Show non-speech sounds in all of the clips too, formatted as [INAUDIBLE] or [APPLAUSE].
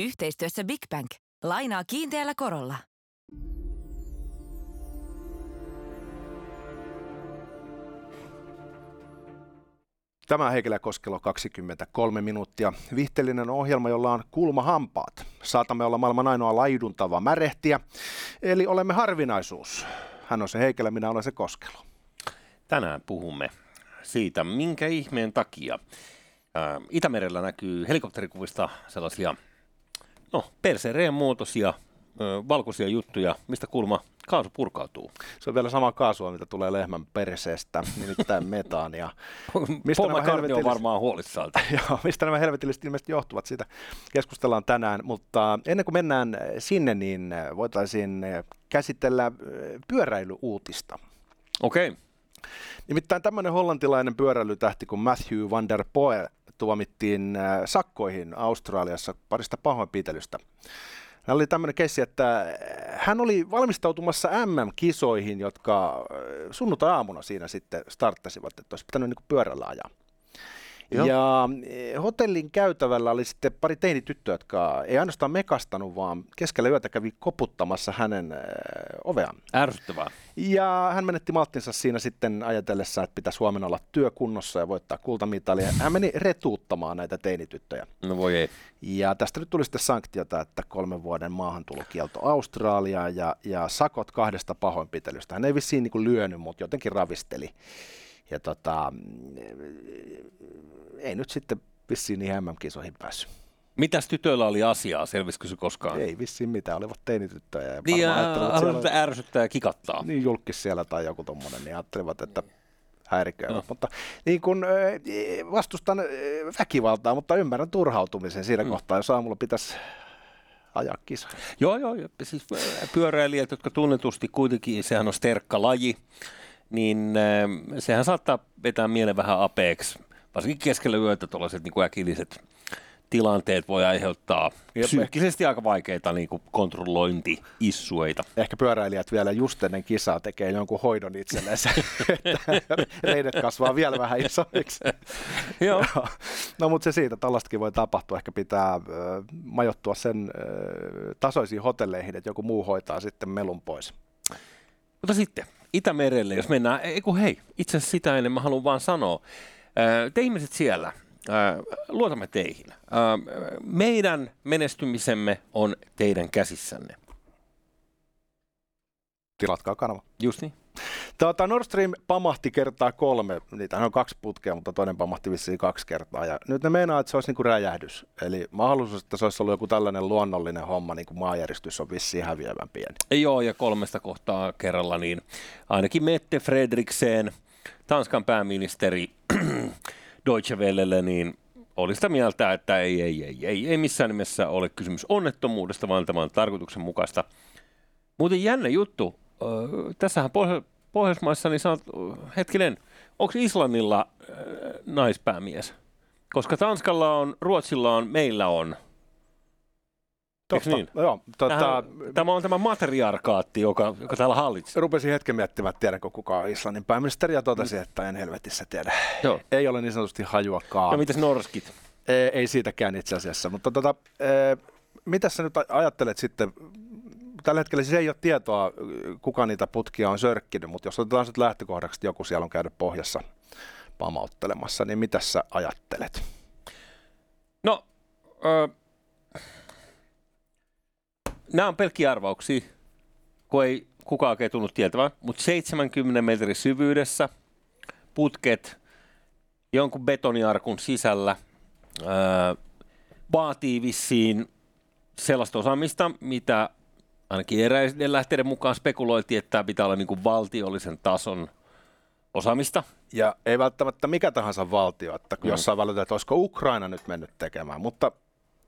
Yhteistyössä Big Bank. Lainaa kiinteällä korolla. Tämä Heikelä Koskelo 23 minuuttia. Vihteellinen ohjelma, jolla on kulma hampaat. Saatamme olla maailman ainoa laiduntava märehtiä, eli olemme harvinaisuus. Hän on se Heikelä, minä olen se Koskelo. Tänään puhumme siitä, minkä ihmeen takia Itämerellä näkyy helikopterikuvista sellaisia no, persereen muotoisia ö, valkoisia juttuja, mistä kulma kaasu purkautuu. Se on vielä sama kaasua, mitä tulee lehmän perseestä, nimittäin [LAUGHS] metaania. Mistä Paul McCartney on varmaan huolissaan. [LAUGHS] Joo, mistä nämä helvetilliset ilmeisesti johtuvat, siitä keskustellaan tänään. Mutta ennen kuin mennään sinne, niin voitaisiin käsitellä pyöräilyuutista. Okei. Okay. Nimittäin tämmöinen hollantilainen pyöräilytähti kuin Matthew van der Poel tuomittiin sakkoihin Australiassa parista pahoinpitelystä. Hän oli tämmöinen keissi, että hän oli valmistautumassa MM-kisoihin, jotka sunnuntai-aamuna siinä sitten starttasivat, että olisi pitänyt niin pyörällä ajaa. Joo. Ja eh, hotellin käytävällä oli sitten pari teinityttöä, jotka ei ainoastaan mekastanut, vaan keskellä yötä kävi koputtamassa hänen äh, oveaan. Ärsyttävää. Ja hän menetti malttinsa siinä sitten ajatellessa, että pitäisi huomenna olla työkunnossa ja voittaa kultamitalia. Hän meni retuuttamaan näitä teinityttöjä. No voi ei. Ja tästä nyt tuli sitten sanktiota, että kolmen vuoden maahantulokielto Australiaan ja, ja sakot kahdesta pahoinpitelystä. Hän ei vissiin niin kuin lyönyt, mutta jotenkin ravisteli. Ja tota, ei nyt sitten vissiin niihin MM-kisoihin päässyt. Mitäs tytöillä oli asiaa? Selvisikö se koskaan? Ei vissiin mitään, olivat teinityttöjä. Ja niin, ja siellä... ärsyttää ja kikattaa. Niin, julkis siellä tai joku tommonen, niin ajattelivat, että häiriköivät. No. Mutta niin kun, vastustan väkivaltaa, mutta ymmärrän turhautumisen siinä mm. kohtaa, jos aamulla pitäisi ajaa kisa. Joo, joo. Siis pyöräilijät, jotka tunnetusti kuitenkin, sehän on sterkka laji, niin sehän saattaa vetää mielen vähän apeeksi varsinkin keskellä yötä tuollaiset niin äkilliset tilanteet voi aiheuttaa Jep. psyykkisesti aika vaikeita niin kuin kontrollointi-issueita. Ehkä pyöräilijät vielä just ennen kisaa tekee jonkun hoidon itsellensä, [LAUGHS] että reidet kasvaa vielä vähän isommiksi. [LAUGHS] Joo. no mutta se siitä, tällaistakin voi tapahtua. Ehkä pitää äh, majoittua sen äh, tasoisiin hotelleihin, että joku muu hoitaa sitten melun pois. Mutta sitten Itämerelle, jos mennään, ei kun hei, itse asiassa sitä ennen mä haluan vaan sanoa, te ihmiset siellä, luotamme teihin. Meidän menestymisemme on teidän käsissänne. Tilatkaa kanava. Just niin. Tuota, Nord Stream pamahti kertaa kolme, niitä on kaksi putkea, mutta toinen pamahti vissiin kaksi kertaa. Ja nyt ne meinaa, että se olisi niin kuin räjähdys. Eli mahdollisuus, että se olisi ollut joku tällainen luonnollinen homma, niin kuin maanjäristys on vissiin häviävän pieni. Joo, ja kolmesta kohtaa kerralla, niin ainakin Mette Fredriksen, Tanskan pääministeri [CLEARS THROAT] Deutsche Wellelle, niin oli sitä mieltä, että ei, ei, ei, ei, ei missään nimessä ole kysymys onnettomuudesta, vaan tämä on tarkoituksenmukaista. Muuten jännä juttu. Tässähän Pohjo- Pohjoismaissa, niin sanot, hetkinen, onko Islannilla öö, naispäämies? Koska Tanskalla on, Ruotsilla on, meillä on – Totta. Niin? No, joo, tota, Tähän, tämä on tämä matriarkaatti, joka, joka täällä hallitsee. Rupesin hetken miettimään, että tiedänkö kuka on Islannin pääministeri, ja totesi, mm. että en helvetissä tiedä. Joo. Ei ole niin sanotusti hajuakaan. Ja mitäs norskit? Ei, ei siitäkään itse asiassa, mutta tota, e, mitä sä nyt ajattelet sitten, tällä hetkellä siis ei ole tietoa, kuka niitä putkia on sörkkinyt, mutta jos otetaan sitten lähtökohdaksi, että joku siellä on käynyt pohjassa pamauttelemassa, niin mitä sä ajattelet? No, ö, nämä on pelkkiä arvauksia, kun ei kukaan oikein tullut tietämään, mutta 70 metrin syvyydessä putket jonkun betoniarkun sisällä ää, vaatii vissiin sellaista osaamista, mitä ainakin eräiden lähteiden mukaan spekuloitiin, että tämä pitää olla niin kuin valtiollisen tason osaamista. Ja ei välttämättä mikä tahansa valtio, että mm. jossain välillä, että olisiko Ukraina nyt mennyt tekemään, mutta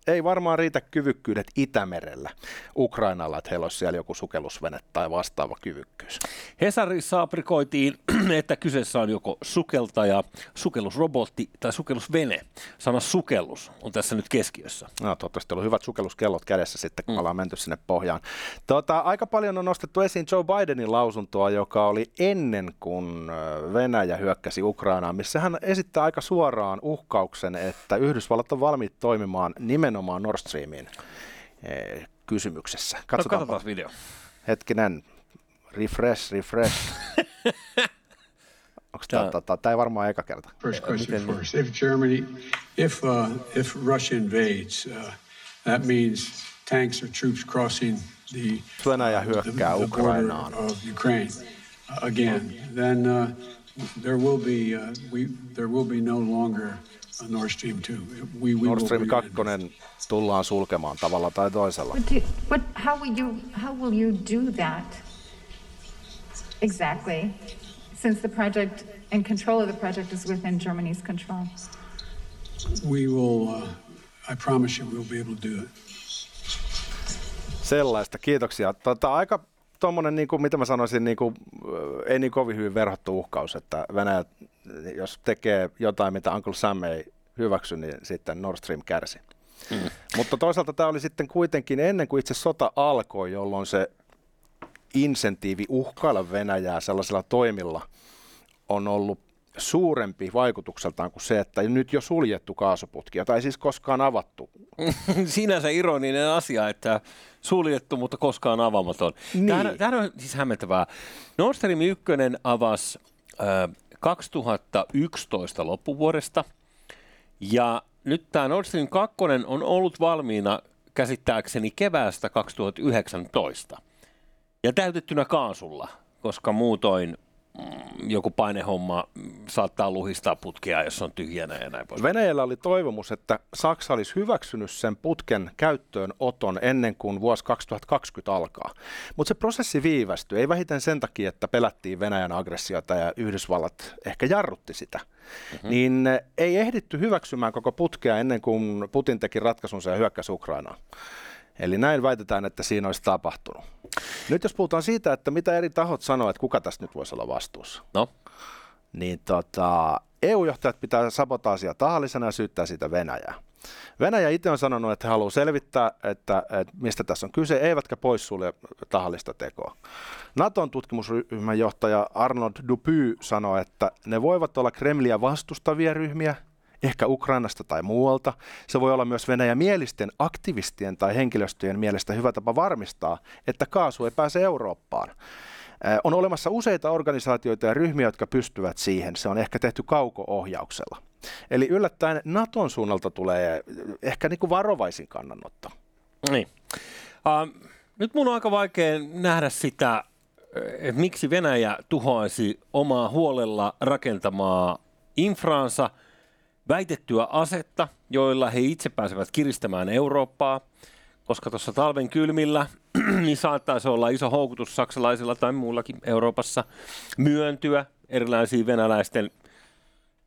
ei varmaan riitä kyvykkyydet Itämerellä Ukrainalla, että heillä olisi siellä joku sukellusvene tai vastaava kyvykkyys. Hesarissa aprikoitiin, [CLEARS THROAT] että kyseessä on joko sukeltaja, sukellusrobotti tai sukellusvene. Sana sukellus on tässä nyt keskiössä. No toivottavasti on hyvät sukelluskellot kädessä sitten, kun mm. ollaan menty sinne pohjaan. Tota, aika paljon on nostettu esiin Joe Bidenin lausuntoa, joka oli ennen kuin Venäjä hyökkäsi Ukrainaan, missä hän esittää aika suoraan uhkauksen, että Yhdysvallat on valmiit toimimaan nimenomaan Nord Streamiin eh, kysymyksessä. No, Katsotaan katsotaan video. hetkinen. Refresh, refresh. [LAUGHS] Onko Tää- tämä, tämä, tämä ei varmaan eka kerta. First question Miten- first. If Germany, if, uh, if Russia invades, uh, that means tanks or troops crossing the, Venäjä the, hyökkää the border Ukrainaan. of Ukraine uh, again, then uh, there will be, uh, we, there will be no longer Nord Stream 2. We, we Nord Stream be 2 in. tullaan sulkemaan tavalla tai toisella. What do, what, how will you, how will you do that exactly? Since the project and control of the project is within Germany's control. We will, uh, I promise you, we'll be able to do it. Sellaista, kiitoksia. Tota, aika tuommoinen, niin kuin, mitä mä sanoisin, niin kuin, ei niin kovin hyvin verhottu uhkaus, että Venäjä, jos tekee jotain, mitä Uncle Sam ei hyväksy, niin sitten Nord Stream kärsi. Mm. Mutta toisaalta tämä oli sitten kuitenkin ennen kuin itse sota alkoi, jolloin se insentiivi uhkailla Venäjää sellaisilla toimilla on ollut suurempi vaikutukseltaan kuin se, että nyt jo suljettu kaasuputki, jota ei siis koskaan avattu. [LAUGHS] Sinänsä ironinen asia, että suljettu, mutta koskaan avaamaton. Niin. Tämähän on siis hämmentävää. Nord Stream 1 avasi äh, 2011 loppuvuodesta, ja nyt tämä Nord Stream 2 on ollut valmiina käsittääkseni keväästä 2019. Ja täytettynä kaasulla, koska muutoin joku painehomma mm, saattaa luhistaa putkia, jos on tyhjänä ja näin pois. Venäjällä oli toivomus, että Saksa olisi hyväksynyt sen putken käyttöönoton ennen kuin vuosi 2020 alkaa. Mutta se prosessi viivästyi, ei vähiten sen takia, että pelättiin Venäjän aggressiota ja Yhdysvallat ehkä jarrutti sitä. Mm-hmm. Niin eh, ei ehditty hyväksymään koko putkea ennen kuin Putin teki ratkaisunsa ja hyökkäsi Ukrainaan. Eli näin väitetään, että siinä olisi tapahtunut. Nyt jos puhutaan siitä, että mitä eri tahot sanoo, että kuka tästä nyt voisi olla vastuussa No, niin tota, EU-johtajat pitää sabotaasia tahallisena ja syyttää siitä Venäjää. Venäjä itse on sanonut, että he haluaa selvittää, että, että mistä tässä on kyse, eivätkä poissulje tahallista tekoa. Naton tutkimusryhmän johtaja Arnold Dupy sanoi, että ne voivat olla Kremliä vastustavia ryhmiä, ehkä Ukrainasta tai muualta. Se voi olla myös Venäjän mielisten aktivistien tai henkilöstöjen mielestä hyvä tapa varmistaa, että kaasu ei pääse Eurooppaan. Äh, On olemassa useita organisaatioita ja ryhmiä, jotka pystyvät siihen. Se on ehkä tehty kauko-ohjauksella. Eli yllättäen Naton suunnalta tulee ehkä niin kuin varovaisin kannanotto. Niin. Uh, nyt mun on aika vaikea nähdä sitä, että miksi Venäjä tuhoaisi omaa huolella rakentamaa infraansa, väitettyä asetta, joilla he itse pääsevät kiristämään Eurooppaa, koska tuossa talven kylmillä [CLEARS THROAT] niin saattaisi olla iso houkutus saksalaisilla tai muullakin Euroopassa myöntyä erilaisiin venäläisten,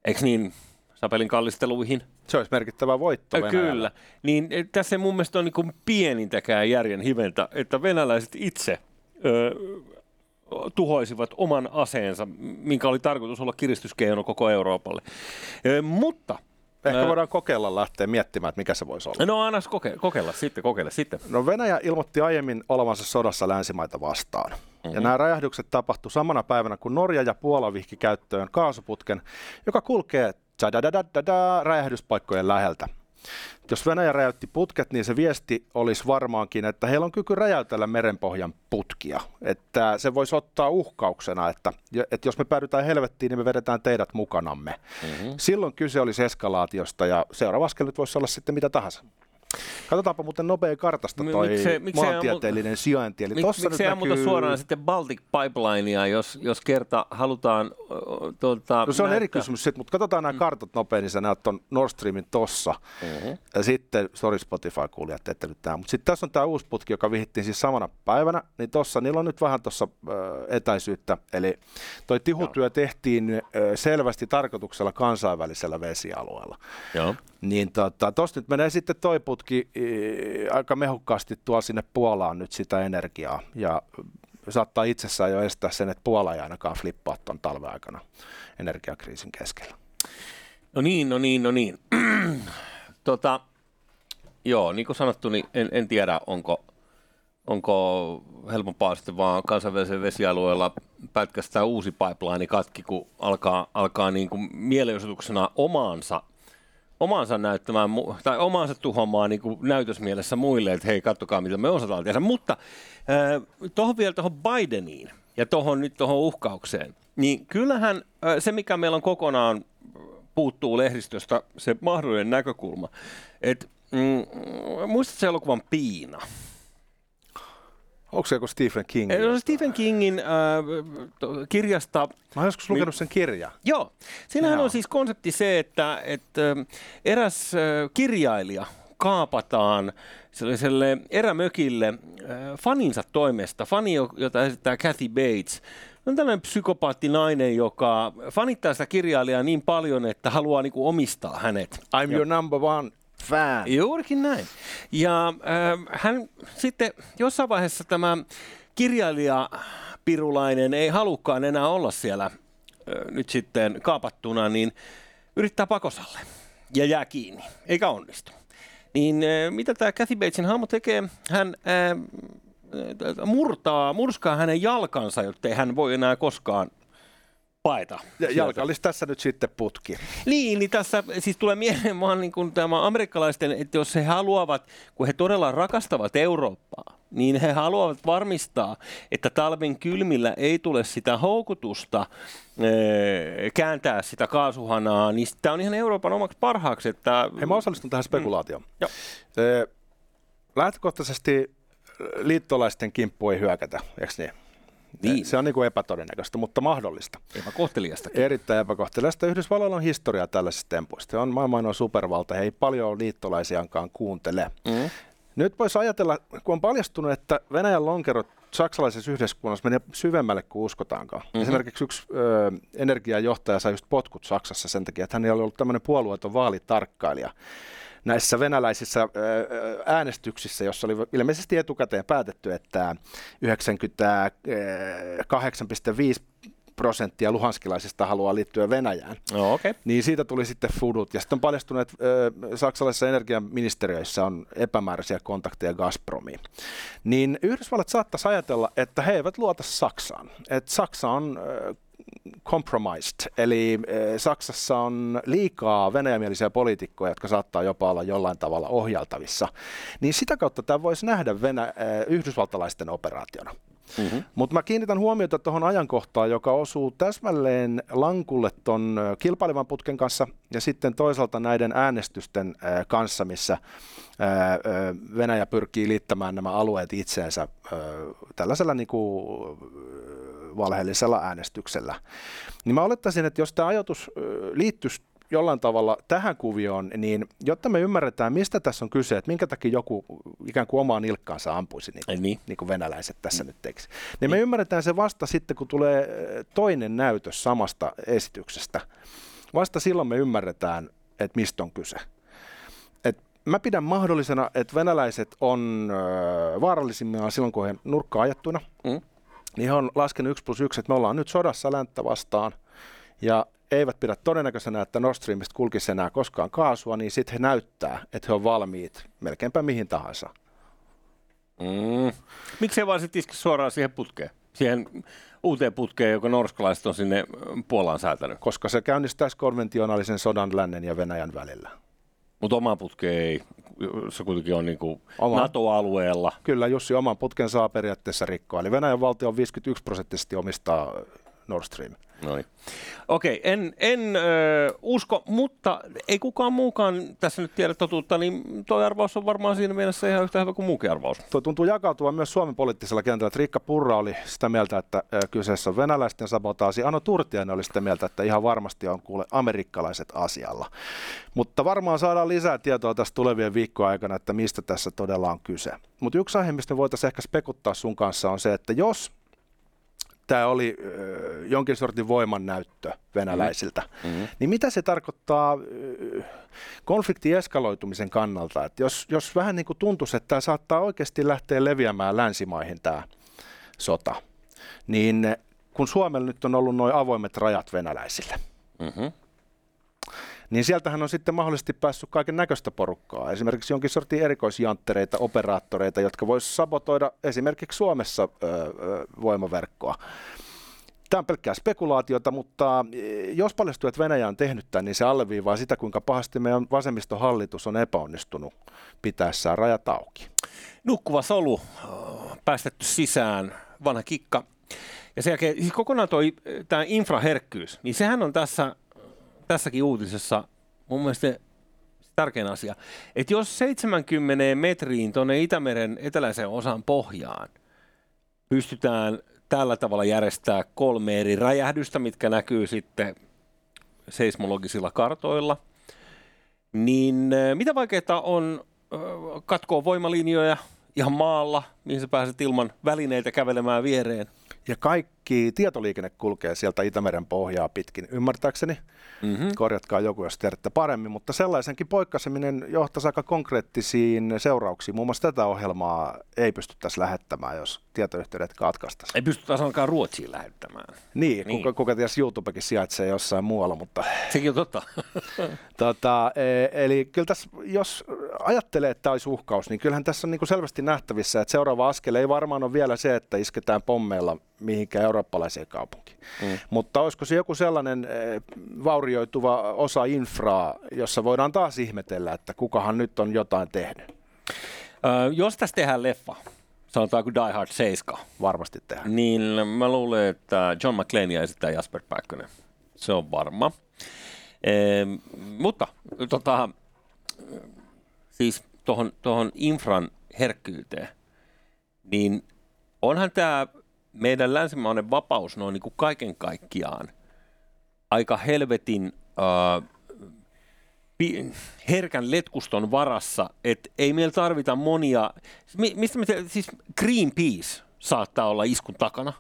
eikö niin, sapelin kallisteluihin – Se olisi merkittävä voitto Ö, Venäjälle. Kyllä. Niin eh, tässä ei mun mielestä on niin pienintäkään järjen hiventä, että venäläiset itse ö, tuhoisivat oman aseensa, minkä oli tarkoitus olla kiristyskeino koko Euroopalle. Mutta, Ehkä voidaan kokeilla lähteä miettimään, että mikä se voisi olla. no anna koke- kokeilla sitten, kokeilla sitten. No Venäjä ilmoitti aiemmin olevansa sodassa länsimaita vastaan. Mm-hmm. Ja nämä räjähdykset tapahtu samana päivänä, kun Norja ja Puola vihki käyttöön kaasuputken, joka kulkee räjähdyspaikkojen läheltä. Jos Venäjä räjäytti putket, niin se viesti olisi varmaankin, että heillä on kyky räjäytellä merenpohjan putkia. Että se voisi ottaa uhkauksena, että, että jos me päädytään helvettiin, niin me vedetään teidät mukanamme. Mm-hmm. Silloin kyse olisi eskalaatiosta ja seuraava askel nyt voisi olla sitten mitä tahansa. Katsotaanpa muuten nopea kartasta toi miksei- miksei maantieteellinen sijainti. Eli Mik, tossa miksi nyt ei ammuta suoraan sitten Baltic Pipelinea, jos, jos kerta halutaan ö, tuota, No se on eri kysymys, sit, mutta katsotaan nämä kartat nopein, niin sä näet tuon Nord Streamin tossa. Mhm. Ja sitten, sorry Spotify-kuulijat, te ette nyt tää. Mutta sitten tässä on tämä uusi putki, joka vihittiin siis samana päivänä, niin tossa, niillä on nyt vähän tuossa etäisyyttä. Eli toi tihutyö tehtiin ö, selvästi tarkoituksella kansainvälisellä vesialueella. Joo. Niin tota, tosta nyt menee sitten toi putki aika mehukkaasti tuo sinne Puolaan nyt sitä energiaa. Ja saattaa itsessään jo estää sen, että Puola ei ainakaan flippaa tuon talven aikana energiakriisin keskellä. No niin, no niin, no niin. [CLEARS THROAT] tota, joo, niin kuin sanottu, niin en, en tiedä, onko, onko helpompaa sitten vaan kansainvälisellä vesialueella pätkästää uusi pipeline katki, kun alkaa, alkaa niin kuin mielenosoituksena omaansa omansa näyttämään, tai omansa tuhoamaan niin näytösmielessä muille, että hei, katsokaa mitä me osataan tehdä. Mutta äh, tuohon vielä tuohon Bideniin ja tuohon nyt tuohon uhkaukseen, niin kyllähän äh, se, mikä meillä on kokonaan puuttuu lehdistöstä, se mahdollinen näkökulma, että mm, muistatko elokuvan Piina? Onko se joku Stephen King? Se on Stephen Kingin äh, kirjasta. Mä oon joskus lukenut sen kirjan. Joo. Siinähän on siis konsepti se, että, että eräs kirjailija kaapataan sellaiselle erämökille faninsa toimesta. Fani, jota esittää Kathy Bates, on tällainen psykopaattinainen, joka fanittaa sitä kirjailijaa niin paljon, että haluaa niin kuin omistaa hänet. I'm your number one fan. Juurikin näin. Ja äh, hän sitten jossain vaiheessa tämä kirjailija Pirulainen ei halukkaan enää olla siellä äh, nyt sitten kaapattuna, niin yrittää pakosalle ja jää kiinni, eikä onnistu. Niin äh, mitä tämä Kathy Batesin hahmo tekee? Hän äh, murtaa, murskaa hänen jalkansa, jotta hän voi enää koskaan paeta. Ja jalka olisi tässä nyt sitten putki. Niin, niin tässä siis tulee mieleen vaan niin kuin tämä amerikkalaisten, että jos he haluavat, kun he todella rakastavat Eurooppaa, niin he haluavat varmistaa, että talven kylmillä ei tule sitä houkutusta ee, kääntää sitä kaasuhanaa, niin tämä on ihan Euroopan omaksi parhaaksi. Että... Hei, mä osallistun tähän spekulaatioon. Mm. Joo. Ee, lähtökohtaisesti liittolaisten kimppu ei hyökätä, eikö niin? Niin. Se on niin kuin epätodennäköistä, mutta mahdollista. Epäkohteliasta. Erittäin epäkohteliasta. Yhdysvalloilla on historiaa tällaisista tempuista. Se on maailman supervalta. He ei paljon liittolaisiankaan kuuntele. Mm. Nyt voisi ajatella, kun on paljastunut, että Venäjän lonkerot saksalaisessa yhteiskunnassa menee syvemmälle kuin uskotaankaan. Mm-hmm. Esimerkiksi yksi ö, energiajohtaja sai just potkut Saksassa sen takia, että hän ei ollut tämmöinen puolueeton vaalitarkkailija näissä venäläisissä äänestyksissä, jossa oli ilmeisesti etukäteen päätetty, että 98,5 prosenttia luhanskilaisista haluaa liittyä Venäjään. No, okay. Niin siitä tuli sitten fudut. Ja sitten on paljastunut, että saksalaisissa energiaministeriöissä on epämääräisiä kontakteja Gazpromiin. Niin Yhdysvallat saattaisi ajatella, että he eivät luota Saksaan. Että Saksa on compromised, eli Saksassa on liikaa venäjämielisiä poliitikkoja, jotka saattaa jopa olla jollain tavalla ohjaltavissa, niin sitä kautta tämä voisi nähdä Venä- yhdysvaltalaisten operaationa. Mm-hmm. Mutta mä kiinnitän huomiota tuohon ajankohtaan, joka osuu täsmälleen lankulle ton kilpailevan putken kanssa ja sitten toisaalta näiden äänestysten kanssa, missä Venäjä pyrkii liittämään nämä alueet itseensä tällaisella niin kuin valheellisella äänestyksellä. Niin mä olettaisin, että jos tämä ajatus liittyisi jollain tavalla tähän kuvioon, niin jotta me ymmärretään, mistä tässä on kyse, että minkä takia joku ikään kuin omaan nilkkaansa ampuisi, niin kuin, niin. Niin kuin venäläiset tässä mm. nyt teksi. Niin, niin me ymmärretään se vasta sitten, kun tulee toinen näytös samasta esityksestä. Vasta silloin me ymmärretään, että mistä on kyse. Et mä pidän mahdollisena, että venäläiset on vaarallisimmillaan silloin, kun he nurkkaan ajattuina. Mm niin he on laskenut 1 plus 1, että me ollaan nyt sodassa länttä vastaan, ja eivät pidä todennäköisenä, että Nord Streamista kulkisi enää koskaan kaasua, niin sitten he näyttää, että he on valmiit melkeinpä mihin tahansa. Mm. Miksi he vaan sitten iske suoraan siihen putkeen? Siihen uuteen putkeen, joka norskalaiset on sinne Puolaan säätänyt? Koska se käynnistäisi konventionaalisen sodan lännen ja Venäjän välillä. Mutta oma putke ei, se kuitenkin on niin kuin oma, NATO-alueella. Kyllä, Jussi oman putken saa periaatteessa rikkoa. Eli Venäjän valtio on 51 prosenttisesti omistaa Nord Stream. Noin. Okei, en, en ö, usko, mutta ei kukaan muukaan tässä nyt tiedä totuutta, niin tuo arvaus on varmaan siinä mielessä ihan yhtä hyvä kuin muukin arvaus. Tuo tuntuu jakautua myös Suomen poliittisella kentällä. Että Riikka Purra oli sitä mieltä, että kyseessä on venäläisten sabotaasi. Ano Turtiainen oli sitä mieltä, että ihan varmasti on kuule amerikkalaiset asialla. Mutta varmaan saadaan lisää tietoa tästä tulevien viikkojen aikana, että mistä tässä todella on kyse. Mutta yksi aihe, mistä voitaisiin ehkä spekuttaa sun kanssa, on se, että jos tämä oli äh, jonkin sortin voimannäyttö venäläisiltä. Mm-hmm. Niin mitä se tarkoittaa äh, konfliktin eskaloitumisen kannalta? Et jos, jos vähän niin kuin tuntuisi, että tämä saattaa oikeasti lähteä leviämään länsimaihin tämä sota, niin kun Suomella nyt on ollut noin avoimet rajat venäläisille, mm-hmm niin sieltähän on sitten mahdollisesti päässyt kaiken näköistä porukkaa. Esimerkiksi jonkin sortin erikoisjanttereita, operaattoreita, jotka voisivat sabotoida esimerkiksi Suomessa ö, ö, voimaverkkoa. Tämä on pelkkää spekulaatiota, mutta eh, jos paljastuu, että Venäjä on tehnyt tämän, niin se alleviivaa sitä, kuinka pahasti meidän vasemmistohallitus on epäonnistunut pitäessään rajat auki. Nukkuva solu, päästetty sisään, vanha kikka. Ja sen jälkeen, siis kokonaan toi, tämä infraherkkyys, niin sehän on tässä, tässäkin uutisessa mun mielestä tärkein asia. Että jos 70 metriin tuonne Itämeren eteläiseen osaan pohjaan pystytään tällä tavalla järjestää kolme eri räjähdystä, mitkä näkyy sitten seismologisilla kartoilla, niin äh, mitä vaikeaa on äh, katkoa voimalinjoja ihan maalla, mihin sä pääset ilman välineitä kävelemään viereen? Ja kaikki tietoliikenne kulkee sieltä Itämeren pohjaa pitkin, ymmärtääkseni. Mm-hmm. Korjatkaa joku, jos tiedätte paremmin, mutta sellaisenkin poikkaseminen johtaisi aika konkreettisiin seurauksiin. Muun muassa tätä ohjelmaa ei pystyttäisi lähettämään, jos tietoyhteydet katkaistaisiin. Ei pystytä ainakaan Ruotsiin lähettämään. Niin, niin. Kuka, kuka ties YouTubekin sijaitsee jossain muualla, mutta... Sekin on totta. [LAUGHS] tota, e, eli kyllä tässä, jos ajattelee, että tämä olisi uhkaus, niin kyllähän tässä on niin kuin selvästi nähtävissä, että seuraava askel ei varmaan ole vielä se, että isketään pommeilla mihinkään eurooppalaiseen kaupunkiin. Mm. Mutta olisiko se joku sellainen e, vaurioituva osa infraa, jossa voidaan taas ihmetellä, että kukahan nyt on jotain tehnyt? Öö, jos tässä tehdään leffa, sanotaanko Die Hard 7, Varmasti tehdään. niin mä luulen, että John McClane esittää Jasper Pääkkönen. Se on varma. Ehm, mutta tota, siis tuohon tohon infran herkkyyteen, niin onhan tämä meidän länsimainen vapaus noin niin kuin kaiken kaikkiaan aika helvetin äh, herkän letkuston varassa, että ei meillä tarvita monia, mi- mistä me siis Greenpeace saattaa olla iskun takana.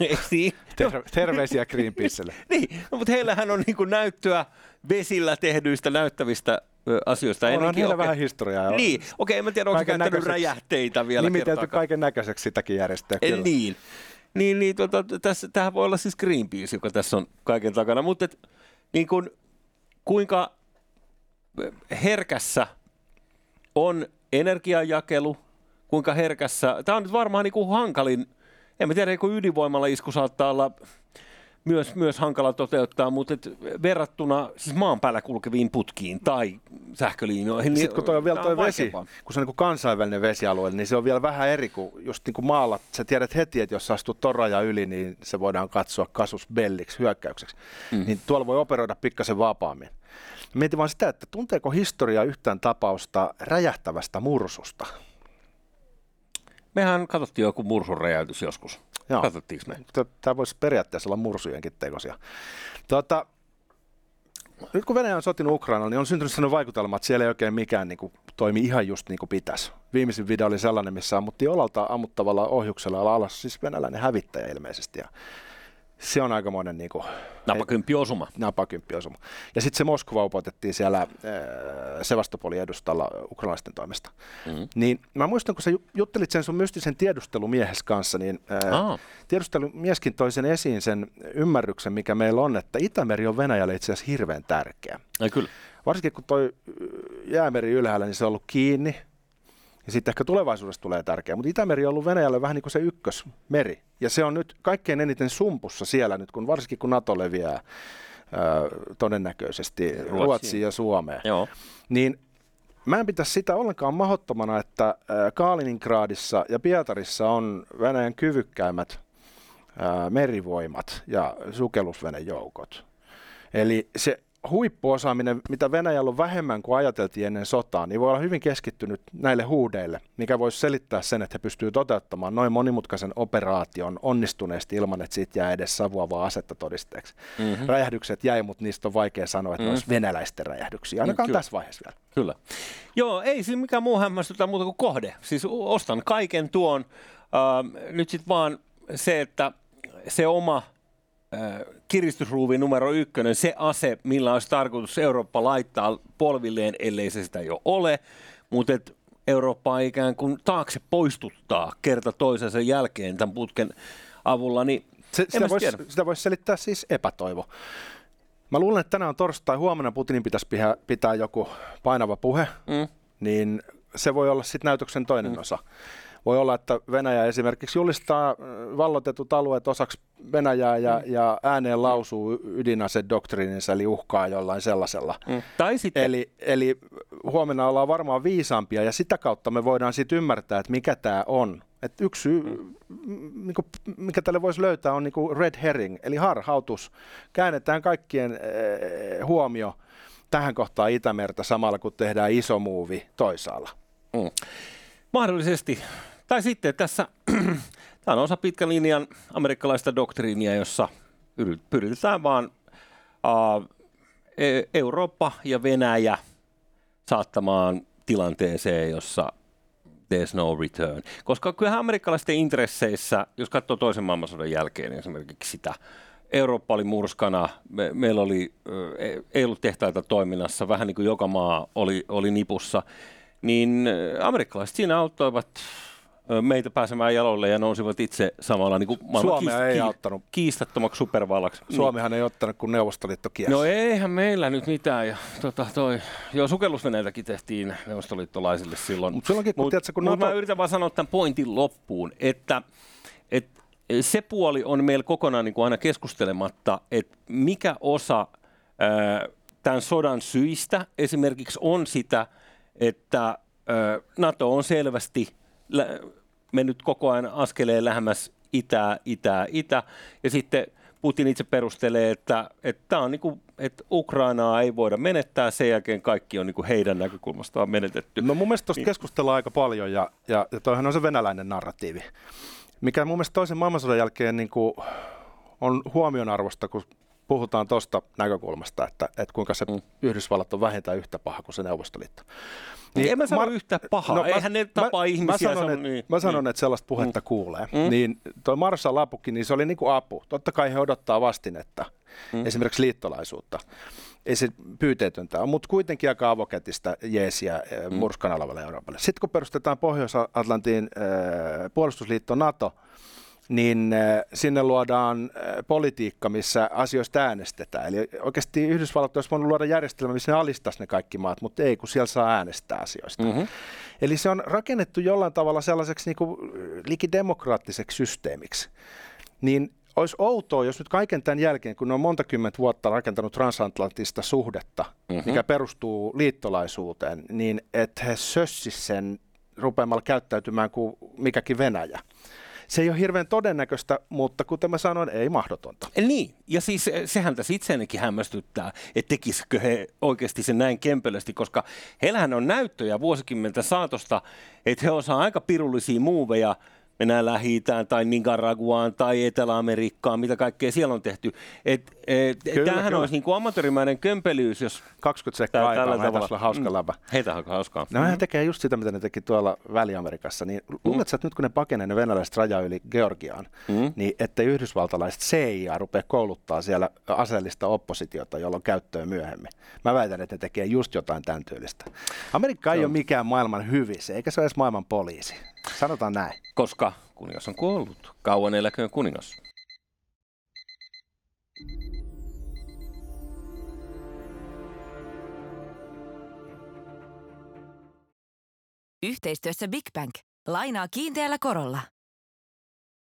Eikö [LAUGHS] niin? Ter- terveisiä Greenpeacelle. [LAUGHS] niin, no, mutta heillähän on niinku näyttöä vesillä tehdyistä näyttävistä asioista. Onhan heillä Okei. vähän historiaa. jo. Niin, okei, en mä tiedä, onko käyttänyt räjähteitä vielä Nimitelty kertaakaan. kaiken näköiseksi sitäkin järjestöä. Eh, kyllä. Niin. Niin, niin tota, tässä, tämähän voi olla siis Greenpeace, joka tässä on kaiken takana. Mutta et, niin kun, kuinka herkässä on energiajakelu, kuinka herkässä, tämä on nyt varmaan niin kuin hankalin, en mä tiedä, kun ydinvoimalla isku saattaa olla myös, myös hankala toteuttaa, mutta et verrattuna siis maan päällä kulkeviin putkiin tai sähköliinoihin. Sitten kun toi on vielä toi vesi, vaikeampaa. kun se on niin kansainvälinen vesialue, niin se on vielä vähän eri kuin just niin kuin maalla. Sä tiedät heti, että jos sä astut ton rajan yli, niin se voidaan katsoa kasusbelliksi, hyökkäykseksi. Mm. Niin tuolla voi operoida pikkasen vapaammin. Mietin vaan sitä, että tunteeko historia yhtään tapausta räjähtävästä mursusta? Mehän katsottiin joku mursun räjäytys joskus. Joo. Katsottiinko me? Tämä voisi periaatteessa olla mursujenkin tekosia. Tota, nyt kun Venäjä on sotinut Ukrainalla, niin on syntynyt sellainen vaikutelma, että siellä ei oikein mikään niin kuin, toimi ihan just niin kuin pitäisi. Viimeisin video oli sellainen, missä ammuttiin olalta ammuttavalla ohjuksella alas, siis venäläinen hävittäjä ilmeisesti. Ja se on aikamoinen niin kuin, Napakymppi osuma. napakymppiosuma. Ja sitten se Moskova upotettiin siellä äh, Sevastopolin edustalla ukrainalaisten toimesta. Mm. Niin mä muistan, kun sä ju- juttelit sen sun mystisen tiedustelumiehes kanssa, niin äh, tiedustelumieskin toi sen esiin sen ymmärryksen, mikä meillä on, että Itämeri on Venäjälle itse asiassa hirveän tärkeä. Ai kyllä. Varsinkin kun toi jäämeri ylhäällä, niin se on ollut kiinni. Ja sitten ehkä tulevaisuudessa tulee tärkeä. Mutta Itämeri on ollut Venäjälle vähän niin kuin se ykkösmeri. Ja se on nyt kaikkein eniten sumpussa siellä nyt, kun varsinkin kun NATO leviää ää, todennäköisesti Ruotsiin, Ruotsiin ja Suomeen. Joo. Niin mä en pitäisi sitä ollenkaan mahdottomana, että Kaliningradissa ja Pietarissa on Venäjän kyvykkäimmät merivoimat ja sukellusvenejoukot. Eli se huippuosaaminen, mitä Venäjällä on vähemmän kuin ajateltiin ennen sotaa, niin voi olla hyvin keskittynyt näille huudeille, mikä voisi selittää sen, että he pystyvät toteuttamaan noin monimutkaisen operaation onnistuneesti ilman, että siitä jää edes savuavaa asetta todisteeksi. Mm-hmm. Räjähdykset jäi, mutta niistä on vaikea sanoa, että mm. ne olisi venäläisten räjähdyksiä, ainakaan kyllä. tässä vaiheessa vielä. Kyllä. Joo, ei siinä mikään muu hämmästytä muuta kuin kohde. Siis ostan kaiken tuon. Äh, nyt sitten vaan se, että se oma kiristysruuvi numero ykkönen, se ase, millä olisi tarkoitus Eurooppa laittaa polvilleen, ellei se sitä jo ole, mutta et Eurooppaa ikään kuin taakse poistuttaa kerta toisensa jälkeen tämän putken avulla, niin Se, sitä, voisi, sitä voisi selittää siis epätoivo. Mä luulen, että tänään on torstai, huomenna Putinin pitäisi pitää, pitää joku painava puhe, Mm. niin se voi olla sitten näytöksen toinen mm. osa. Voi olla, että Venäjä esimerkiksi julistaa äh, vallotetut alueet osaksi Venäjää ja, mm. ja ääneen lausuu ydinasedoktriininsa, eli uhkaa jollain sellaisella. Mm. Tai sitten... Eli, eli huomenna ollaan varmaan viisaampia ja sitä kautta me voidaan sitten ymmärtää, että mikä tämä on. Et yksi syy, mm. niin kuin, mikä tälle voisi löytää, on niin kuin red herring, eli harhautus. Käännetään kaikkien äh, huomio tähän kohtaan Itämertä samalla, kun tehdään iso muuvi toisaalla. Mm. Mahdollisesti. Tai sitten tässä, [CLEARS THROAT] tämä on osa pitkän linjan amerikkalaista doktriinia, jossa pyritään vaan uh, Eurooppa ja Venäjä saattamaan tilanteeseen, jossa there's no return. Koska kyllähän amerikkalaisten intresseissä, jos katsoo toisen maailmansodan jälkeen esimerkiksi sitä, Eurooppa oli murskana, me, meillä oli, ei ollut tehtaita toiminnassa, vähän niin kuin joka maa oli, oli nipussa, niin amerikkalaiset siinä auttoivat meitä pääsemään jalolle ja nousivat itse samalla niin kuin Suomea kiist- ei auttanut. kiistattomaksi supervallaksi. Suomihan niin. ei ottanut, kun Neuvostoliitto kiesi. No eihän meillä nyt mitään. Ja, tota, toi, joo, sukellusveneiltäkin tehtiin neuvostoliittolaisille silloin. Mutta silloinkin, kun, mut, tiedätkö, kun mut NATO... mä yritän vaan sanoa tämän pointin loppuun, että, että se puoli on meillä kokonaan niin kuin aina keskustelematta, että mikä osa ää, tämän sodan syistä esimerkiksi on sitä, että NATO on selvästi mennyt koko ajan askeleen lähemmäs itää, itää, itä, ja sitten Putin itse perustelee, että, että, on niin kuin, että Ukrainaa ei voida menettää, sen jälkeen kaikki on niin kuin heidän näkökulmastaan menetetty. No mun mielestä tuosta niin. keskustellaan aika paljon, ja, ja, ja toihan on se venäläinen narratiivi mikä mun mielestä toisen maailmansodan jälkeen niin kuin on huomionarvosta, kun puhutaan tuosta näkökulmasta, että, että kuinka se mm. Yhdysvallat on vähintään yhtä paha kuin se Neuvostoliitto. Niin, en mä sano Mar- yhtä paha, no, eihän mä, ne tapaa mä, ihmisiä. Mä sanon, että, niin, mä sanon niin. että sellaista puhetta mm. kuulee. Mm. Niin toi Marshall-apukin, niin se oli niin kuin apu. Totta kai he odottaa vastinetta, mm. esimerkiksi liittolaisuutta. Ei se pyyteetöntä ole, mutta kuitenkin aika avokätistä jeesiä mm. murskan alavalle Euroopalle. Sitten kun perustetaan Pohjois-Atlantin äh, puolustusliitto NATO, niin äh, sinne luodaan äh, politiikka, missä asioista äänestetään. Eli oikeasti Yhdysvallat olisi voinut luoda järjestelmä, missä ne alistaisi ne kaikki maat, mutta ei, kun siellä saa äänestää asioista. Mm-hmm. Eli se on rakennettu jollain tavalla sellaiseksi niin kuin likidemokraattiseksi systeemiksi. Niin olisi outoa, jos nyt kaiken tämän jälkeen, kun ne on monta kymmentä vuotta rakentanut transatlanttista suhdetta, mm-hmm. mikä perustuu liittolaisuuteen, niin että he sössisivät sen rupeamalla käyttäytymään kuin mikäkin Venäjä. Se ei ole hirveän todennäköistä, mutta kuten mä sanoin, ei mahdotonta. Niin, ja siis eh, sehän tässä itseänikin hämmästyttää, että tekisikö he oikeasti sen näin kempelösti, koska heillähän on näyttöjä vuosikymmentä saatosta, että he osaa aika pirullisia muuveja, mennään lähi tai Nicaraguaan tai Etelä-Amerikkaan, mitä kaikkea siellä on tehty. Et, et, kyllä, tämähän kyllä. olisi niin kuin amatöörimäinen kömpelyys, jos... 20 sekkaa aikaa, tällä tavalla. hauska mm. läpä. Heitä on hauskaa. No mm. tekee just sitä, mitä ne teki tuolla Väli-Amerikassa. Niin luuletko, mm. että nyt kun ne pakenee ne venäläiset raja yli Georgiaan, mm. niin ettei yhdysvaltalaiset CIA rupea kouluttaa siellä aseellista oppositiota, jolla on käyttöä myöhemmin. Mä väitän, että ne tekee just jotain tämän tyylistä. Amerikka ei no. ole mikään maailman hyvissä, eikä se ole edes maailman poliisi. Sanotaan näin. Koska kuningas on kuollut. Kauan eläköön kuningas. Yhteistyössä Big Bank. Lainaa kiinteällä korolla.